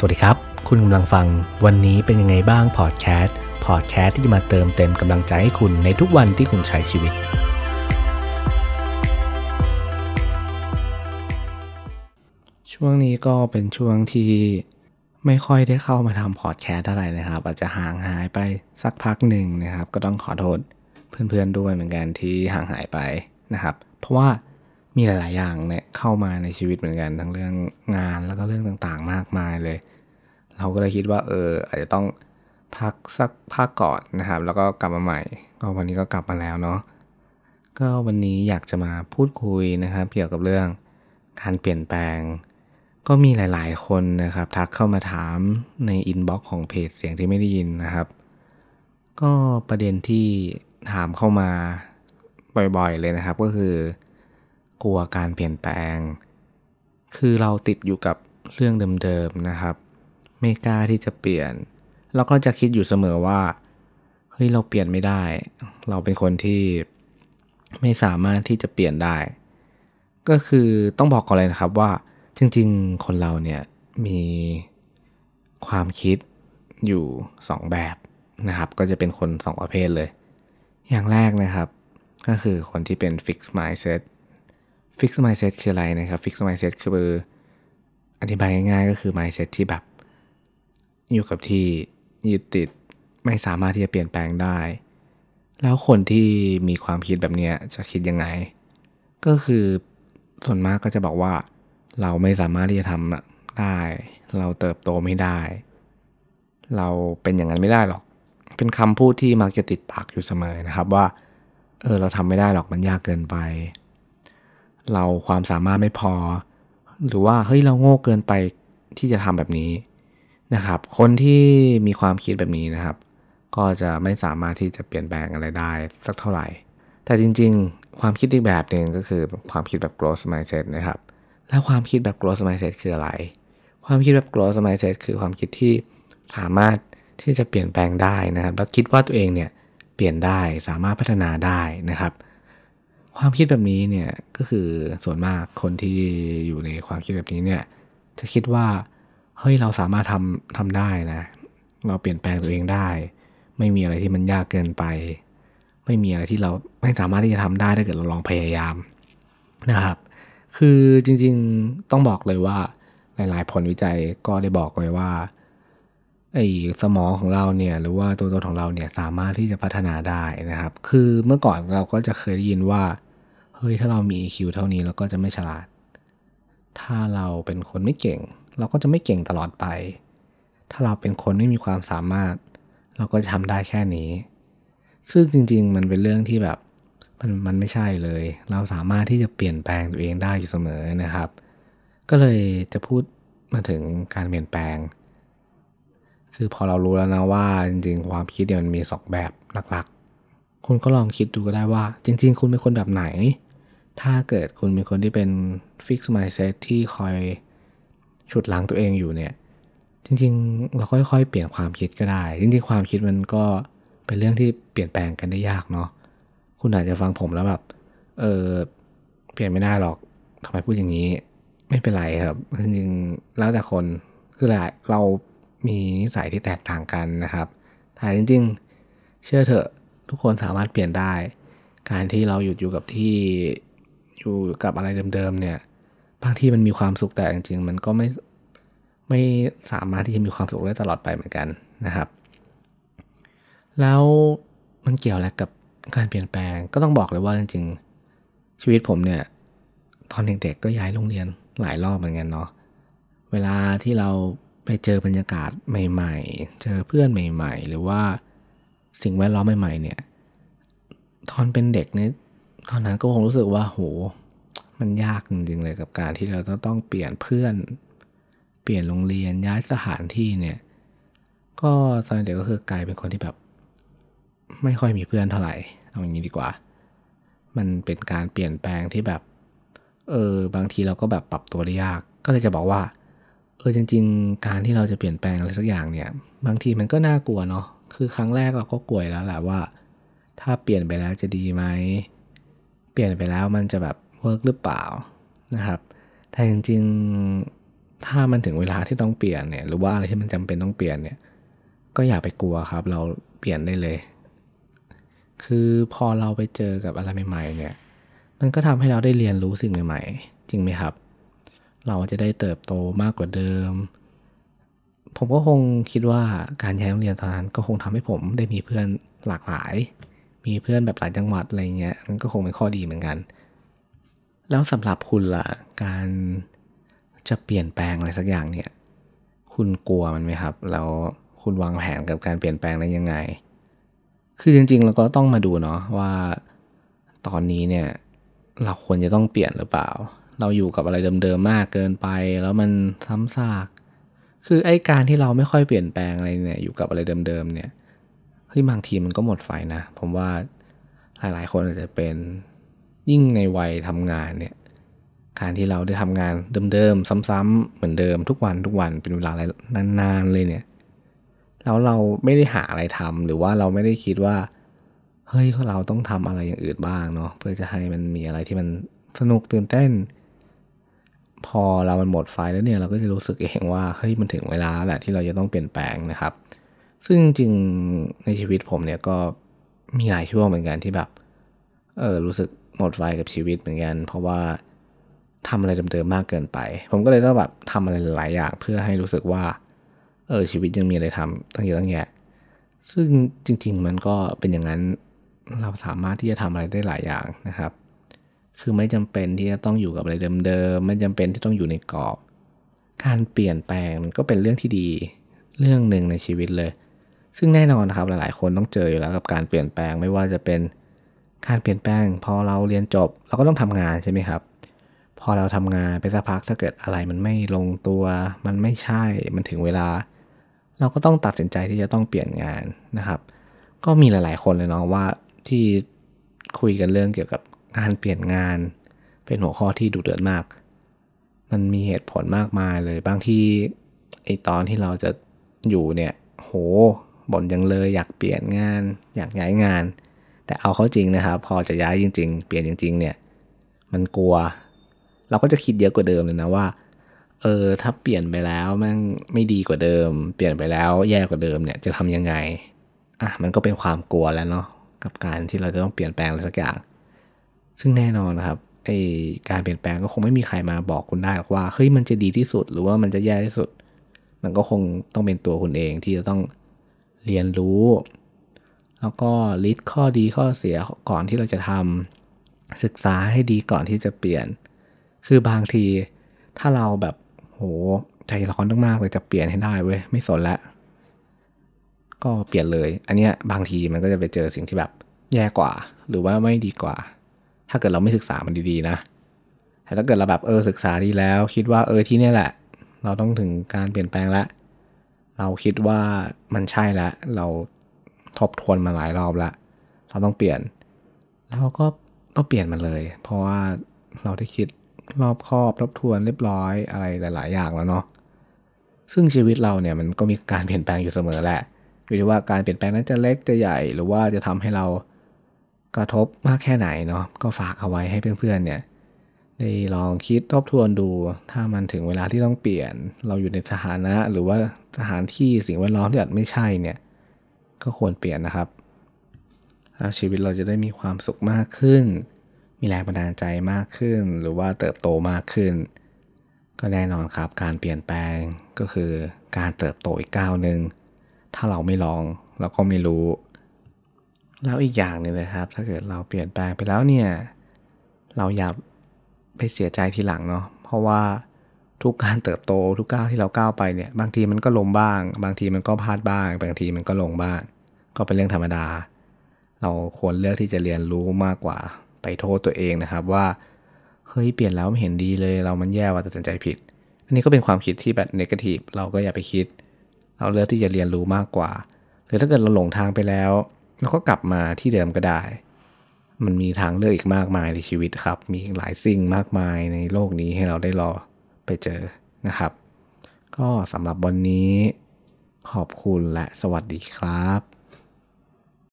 สวัสดีครับ คุณกำลังฟังวันนี้เป็นยังไงบ้างพอดแคสต์พอดแคสต์ที่จะมาเติมเต็มกำลังใจให้คุณในทุกวันที่คุณใช้ชีวิต ช่วงนี้ก็เป็นช่วงที่ไม่ค่อยได้เข้ามาทำพอดแคสต์เท่าไหร่นะครับ อาจจะห่างหายไปสักพักหนึ่งนะครับ ก็ต้องขอโทษเพื่อนๆด้วยเหมือนกันที่ห่างหายไปนะครับ เพราะว่า มีหลาย ๆ อย่างเนี่ยเข้ามาในชีวิตเหมือนกันทั้งเรื่องงานแล้วก็เรื่องต่างๆ มากมายเลย เราก็เลยคิดว่าเอออาจจะต้องพักสักพักก่อนนะครับ แล้วก็กลับมาใหม่ ก็วันนี้ก็กลับมาแล้วเนาะก็วันนี้อยากจะมาพูดคุยนะครับ เกี่ยวกับเรื่องการเปลี่ยนแปลง ก็มีหลาย ๆ คนนะครับ ทักเข้ามาถามใน inbox ของเพจเสียงที่ไม่ได้ยินนะครับ ก็ประเด็นที่ถามเข้ามาบ่อย ๆ เลยนะครับ ก็คือ กลัวการเปลี่ยนแปลง คือเราติดอยู่กับเรื่องเดิมๆนะครับ ไม่กล้าที่จะเปลี่ยน แล้วก็จะคิดอยู่เสมอว่า เฮ้ยเราเปลี่ยนไม่ได้ เราเป็นคนที่ไม่สามารถที่จะเปลี่ยนได้ ก็คือต้องบอกก่อนเลยนะครับว่าจริงๆ คนเราเนี่ยมีความคิดอยู่ 2 แบบนะครับ ก็จะเป็นคน 2 ประเภทเลย อย่างแรกนะครับ ก็คือคนที่เป็น fixed mindset fixed mindset คืออะไรนะครับ fixed mindset คืออธิบายง่ายๆก็คือ mindset ที่แบบ อยู่กับที่ยึดติดไม่สามารถที่จะเปลี่ยนแปลงได้ แล้วคนที่มีความคิดแบบนี้จะคิดยังไง ก็คือส่วนมากก็จะบอกว่า เราไม่สามารถที่จะทำได้ เราเติบโตไม่ได้ เราเป็นอย่างนั้นไม่ได้หรอก เป็นคำพูดที่มักจะติดปากอยู่เสมอนะครับว่า เออเราทำไม่ได้หรอกมันยากเกินไป เราความสามารถไม่พอ หรือว่าเฮ้ยเราโง่เกินไปที่จะทำแบบนี้นะครับ คนที่มีความคิดแบบนี้นะครับ ก็จะไม่สามารถที่จะเปลี่ยนแปลงอะไรได้สักเท่าไหร่ แต่จริงๆ ความคิดอีกแบบหนึ่งก็คือความคิดแบบ growth mindset นะครับ แล้วความคิดแบบ growth mindset คืออะไร ความคิดแบบ growth mindset คือความคิดที่สามารถที่จะเปลี่ยนแปลงได้นะครับ แล้วคิดว่าตัวเองเนี่ยเปลี่ยนได้สามารถพัฒนาได้นะครับ ความคิดแบบนี้เนี่ยก็คือส่วนมากคนที่อยู่ในความคิดแบบนี้เนี่ยจะคิดว่าเฮ้ยเราสามารถทำทำได้นะ เราเปลี่ยนแปลงตัวเองได้ ไม่มีอะไรที่มันยากเกินไป ไม่มีอะไรที่เราไม่สามารถที่จะทำได้ถ้าเกิดเราลองพยายามนะครับ คือจริงๆต้องบอกเลยว่าหลายๆผลวิจัยก็ได้บอกไว้ว่าไอ้สมองของเราเนี่ยหรือว่าตัวตนของเราเนี่ยสามารถที่จะพัฒนาได้นะครับ คือเมื่อก่อนเราก็จะเคยได้ยินว่า เฮ้ยถ้าเรามี EQ เท่านี้เราก็จะไม่ฉลาด ถ้าเราเป็นคนไม่เก่ง เราก็จะไม่เก่งตลอดไป ถ้าเราเป็นคนไม่มีความสามารถ เราก็จะทำได้แค่นี้ ซึ่งจริง ๆ มันเป็นเรื่องที่แบบมันมันไม่ใช่เลย เราสามารถที่จะเปลี่ยนแปลงตัวเองได้อยู่เสมอนะครับ ก็เลยจะพูดมาถึงการเปลี่ยนแปลง คือพอเรารู้แล้วนะว่าจริงๆ ความคิดเนี่ยมันมีสองแบบหลักๆ คุณก็ลองคิดดูก็ได้ว่า จริง ๆ คุณเป็นคนแบบไหน ถ้าเกิดคุณเป็นคนที่เป็น fix mindset ที่คอยฉุดล้างตัวเองอยู่เนี่ย จริงๆ เราค่อยๆ เปลี่ยนความคิดก็ได้ จริงๆ ความคิดมันก็เป็นเรื่องที่เปลี่ยนแปลงกันได้ยากเนาะ คุณอาจจะฟังผมแล้วแบบ เออ เปลี่ยนไม่ได้หรอกทำไมพูดอย่างนี้ ไม่เป็นไรครับ จริงๆ แล้วแต่คน คือหลายเรามีนิสัยที่แตกต่างกันนะครับแต่จริง ๆ เชื่อเถอะ ทุกคนสามารถเปลี่ยนได้ การที่เราหยุดอยู่กับที่ อยู่กับอะไรเดิมๆเนี่ยบางที่มันมีความสุขแต่จริงๆมันก็ไม่ไม่สามารถที่จะมีความสุขได้ตลอดไปเหมือนกันนะครับ แล้วมันเกี่ยวอะไรกับการเปลี่ยนแปลงก็ต้องบอกเลยว่าจริงๆ ชีวิตผมเนี่ยตอนเด็กๆก็ย้ายโรงเรียนหลายรอบเหมือนกันเนาะเวลาที่เราไปเจอบรรยากาศใหม่ ๆ เจอเพื่อนใหม่ ๆ หรือว่าสิ่งแวดล้อมใหม่ ๆ เนี่ย ตอนเป็นเด็กเนี่ย ตอนนั้นก็คงรู้สึกว่า โห มันยากจริงๆเลยกับการที่เราต้องเปลี่ยนเพื่อน เปลี่ยนโรงเรียนย้ายสถานที่เนี่ย ก็ตอนเด็กก็คือกลายเป็นคนที่แบบ ไม่ค่อยมีเพื่อนเท่าไหร่เอาอย่างนี้ดีกว่า มันเป็นการเปลี่ยนแปลงที่แบบ เออบางทีเราก็แบบปรับตัวได้ยาก ก็เลยจะบอกว่า เออจริง ๆ การที่เราจะเปลี่ยนแปลงอะไรสักอย่างเนี่ย บางทีมันก็น่ากลัวเนาะ คือครั้งแรกเราก็กลัวแล้วแหละว่า ถ้าเปลี่ยนไปแล้วจะดีไหม ปลี่ยนไปแล้วมันจะแบบเวิร์กหรือเปล่านะครับแต่จริงๆถ้ามันถึงเวลาที่ต้องเปลี่ยนเนี่ยหรือว่าอะไรที่มันจำเป็นต้องเปลี่ยนเนี่ยก็อย่าไปกลัวครับ เราเปลี่ยนได้เลย คือพอเราไปเจอกับอะไรใหม่ ๆ เนี่ย มันก็ทำให้เราได้เรียนรู้สิ่งใหม่ ๆ จริงไหมครับ เราจะได้เติบโตมากกว่าเดิม ผมก็คงคิดว่าการย้ายโรงเรียนตอนนั้นก็คงทำให้ผมได้มีเพื่อนหลากหลาย มีเพื่อนแบบหลายจังหวัดอะไรเงี้ยมันก็คงเป็นข้อดีเหมือนกัน แล้วสำหรับคุณล่ะ การจะเปลี่ยนแปลงอะไรสักอย่างเนี่ย คุณกลัวมันไหมครับ แล้วคุณวางแผนกับการเปลี่ยนแปลงนั้นยังไง คือจริงๆเราก็ต้องมาดูเนาะว่าตอนนี้เนี่ยเราควรจะต้องเปลี่ยนหรือเปล่า เราอยู่กับอะไรเดิมๆมากเกินไป แล้วมันซ้ำซาก คือไอ้การที่เราไม่ค่อยเปลี่ยนแปลงอะไรเนี่ยอยู่กับอะไรเดิมๆเนี่ย ฮ้ยบางทีมันก็หมดไฟนะ ผมว่าหลายๆ คนอาจจะเป็นยิ่งในวัยทำงานเนี่ยการที่เราได้ทำงานเดิมๆซ้ำๆเหมือนเดิมทุกวันทุกวันเป็นเวลานานๆเลยเนี่ยแล้วเราไม่ได้หาอะไรทำหรือว่าเราไม่ได้คิดว่า เฮ้ยเราต้องทำอะไรอย่างอื่นบ้างเนาะเพื่อจะให้มันมีอะไรที่มันสนุกตื่นเต้น พอเรามันหมดไฟแล้วเนี่ยเราก็จะรู้สึกเองว่าเฮ้ยมันถึงเวลาแหละที่เราจะต้องเปลี่ยนแปลงนะครับ ซึ่งจริงในชีวิตผมเนี่ยก็มีหลายช่วงเหมือนกันที่แบบ เออรู้สึกหมดไฟกับชีวิตเหมือนกัน เพราะว่าทำอะไรเดิมๆมากเกินไป ผมก็เลยต้องแบบทำอะไรหลายอย่างเพื่อให้รู้สึกว่า เออชีวิตยังมีอะไรทำตั้งเยอะตั้งแยะ ซึ่งจริง ๆ มันก็เป็นอย่างนั้นเราสามารถที่จะทำอะไรได้หลายอย่างนะครับ คือไม่จำเป็นที่จะต้องอยู่กับอะไรเดิมๆ ไม่จำเป็นที่ต้องอยู่ในกรอบ การเปลี่ยนแปลงมันก็เป็นเรื่องที่ดีเรื่องหนึ่งในชีวิตเลย ซึ่งแน่นอนนะครับหลายๆ คนต้องเจออยู่แล้วกับการเปลี่ยนแปลงไม่ว่าจะเป็นการเปลี่ยนแปลง พอเราเรียนจบเราก็ต้องทำงานใช่ไหมครับ พอเราทำงานไปสักพักถ้าเกิดอะไรมันไม่ลงตัว มันไม่ใช่มันถึงเวลา เราก็ต้องตัดสินใจที่จะต้องเปลี่ยนงานนะครับ ก็มีหลาย ๆ คนเลยเนาะว่าที่คุยกันเรื่องเกี่ยวกับการเปลี่ยนงาน เป็นหัวข้อที่ดุเดือดมาก มันมีเหตุผลมากมายเลยบางที่ไอตอนที่เราจะอยู่เนี่ย โห บ่นยังเลยอยากเปลี่ยนงาน อยากย้ายงาน แต่เอาเข้าจริงนะครับ พอจะย้ายจริง ๆ เปลี่ยนจริง ๆ เนี่ย มันกลัว เราก็จะคิดเยอะกว่าเดิมเลยนะว่า เออถ้าเปลี่ยนไปแล้วแม่งไม่ดีกว่าเดิม เปลี่ยนไปแล้วแย่กว่าเดิมเนี่ยจะทำยังไงอะมันก็เป็นความกลัวแล้วเนาะกับการที่เราจะต้องเปลี่ยนแปลงอะไรสักอย่าง ซึ่งแน่นอนนะครับไอการเปลี่ยนแปลงก็คงไม่มีใครมาบอกคุณได้หรอกว่าเฮ้ยมันจะดีที่สุดหรือว่ามันจะแย่ที่สุด มันก็คงต้องเป็นตัวคุณเองที่จะต้อง เรียนรู้ แล้วก็ลิสต์ข้อดีข้อเสียก่อนที่เราจะทำศึกษาให้ดีก่อนที่จะเปลี่ยน คือบางทีถ้าเราแบบโหใจร้อนมากๆเลยจะเปลี่ยนให้ได้เว้ยไม่สนละก็เปลี่ยนเลย อันเนี้ยบางทีมันก็จะไปเจอสิ่งที่แบบแย่กว่า หรือว่าไม่ดีกว่า ถ้าเกิดเราไม่ศึกษามันดีๆนะ แต่ถ้าเกิดเราแบบเออศึกษาดีแล้ว คิดว่าเออที่นี่แหละ เราต้องถึงการเปลี่ยนแปลงแล้ว เราคิดว่ามันใช่แล้วเราทบทวนมาหลายรอบแล้วเราต้องเปลี่ยน แล้วก็ก็เปลี่ยนมันเลย เพราะว่าเราได้คิดรอบคอบทบทวนเรียบร้อยอะไรหลาย ๆ อย่างแล้วเนาะซึ่งชีวิตเราเนี่ยมันก็มีการเปลี่ยนแปลงอยู่เสมอแหละอยู่ที่ว่าการเปลี่ยนแปลงนั้นจะเล็กจะใหญ่หรือว่าจะทำให้เรากระทบมากแค่ไหนเนาะก็ฝากเอาไว้ให้เพื่อนๆเนี่ย ได้ลองคิดทบทวนดู ถ้ามันถึงเวลาที่ต้องเปลี่ยน เราอยู่ในสถานะ หรือว่าสถานที่สิ่งแวดล้อมที่อาจไม่ใช่เนี่ย ก็ควรเปลี่ยนนะครับแล้วชีวิตเราจะได้มีความสุขมากขึ้น มีแรงบันดาลใจมากขึ้น หรือว่าเติบโตมากขึ้น ก็แน่นอนครับการเปลี่ยนแปลงก็คือการเติบโตอีกก้าวหนึ่งถ้าเราไม่ลองเราก็ไม่รู้ แล้วอีกอย่างหนึงนะครับ ถ้าเกิดเราเปลี่ยนแปลงไปแล้วเนี่ย เราอย่า ไปเสียใจทีหลังเนาะเพราะว่าทุกการเติบโตทุกก้าวที่เราก้าวไปเนี่ยบางทีมันก็ลงบ้าง บางทีมันก็พลาดบ้าง บางทีมันก็ลงบ้าง ก็เป็นเรื่องธรรมดา เราควรเลือกที่จะเรียนรู้มากกว่า ไปโทษตัวเองนะครับว่าเฮ้ยเปลี่ยนแล้วไม่เห็นดีเลย เรามันแย่ว่าตัดสินใจผิด อันนี้ก็เป็นความคิดที่แบบนกาทีฟเราก็อย่าไปคิด เราเลือกที่จะเรียนรู้มากกว่า หรือถ้าเกิดเราหลงทางไปแล้วเราก็กลับมาที่เดิมก็ได้ มันมีทางเลือกอีกมากมายในชีวิตครับ มีหลายสิ่งมากมายในโลกนี้ให้เราได้รอไปเจอนะครับ ก็สำหรับวันนี้ขอบคุณและสวัสดีครับ